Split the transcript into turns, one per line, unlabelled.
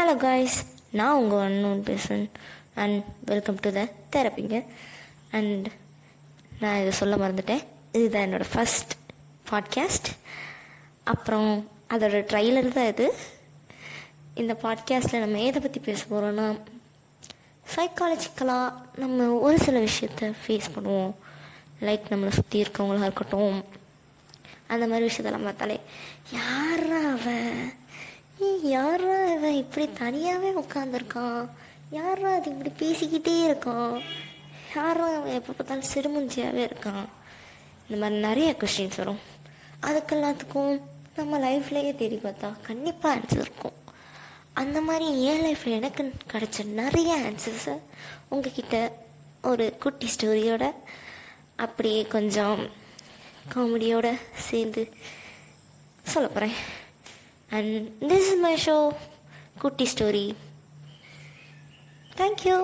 Hello guys நான் உங்கள் unknown பேசுகிறேன் அண்ட் வெல்கம் டு த தெரப்பிங்க அண்ட் நான் இதை சொல்ல மறந்துட்டேன். இதுதான் என்னோடய ஃபஸ்ட் பாட்காஸ்ட் அப்புறம் அதோட ட்ரைலர் தான் இது. இந்த பாட்காஸ்ட்டில் நம்ம எதை பற்றி பேச போகிறோன்னா சைக்காலஜிக்கலாக நம்ம ஒரு சில விஷயத்த ஃபேஸ் பண்ணுவோம். லைக் நம்மளை சுற்றி இருக்கவங்களா இருக்கட்டும். அந்த மாதிரி விஷயத்தெல்லாம் பார்த்தாலே யாரா அவன் யார் யாரா இப்படி தனியாகவே உட்காந்துருக்கான் யாரா அது இப்படி பேசிக்கிட்டே இருக்கான்? யாரும் அவன் எப்போ பார்த்தாலும் சிறுமுஞ்சியாகவே இருக்கான். இந்த மாதிரி நிறைய கொஷின்ஸ் வரும். அதுக்கு எல்லாத்துக்கும் நம்ம லைஃப்லேயே தேடி பார்த்தா கண்டிப்பாக ஆன்சர் இருக்கும். அந்த மாதிரி என் லைஃப்பில் எனக்கு கிடச்ச நிறைய ஆன்சர்ஸை உங்ககிட்ட ஒரு குட்டி ஸ்டோரியோட அப்படியே கொஞ்சம் காமெடியோட சேர்ந்து சொல்ல போகிறேன் and this is my show குட்டி ஸ்டோரி தேங்க்யூ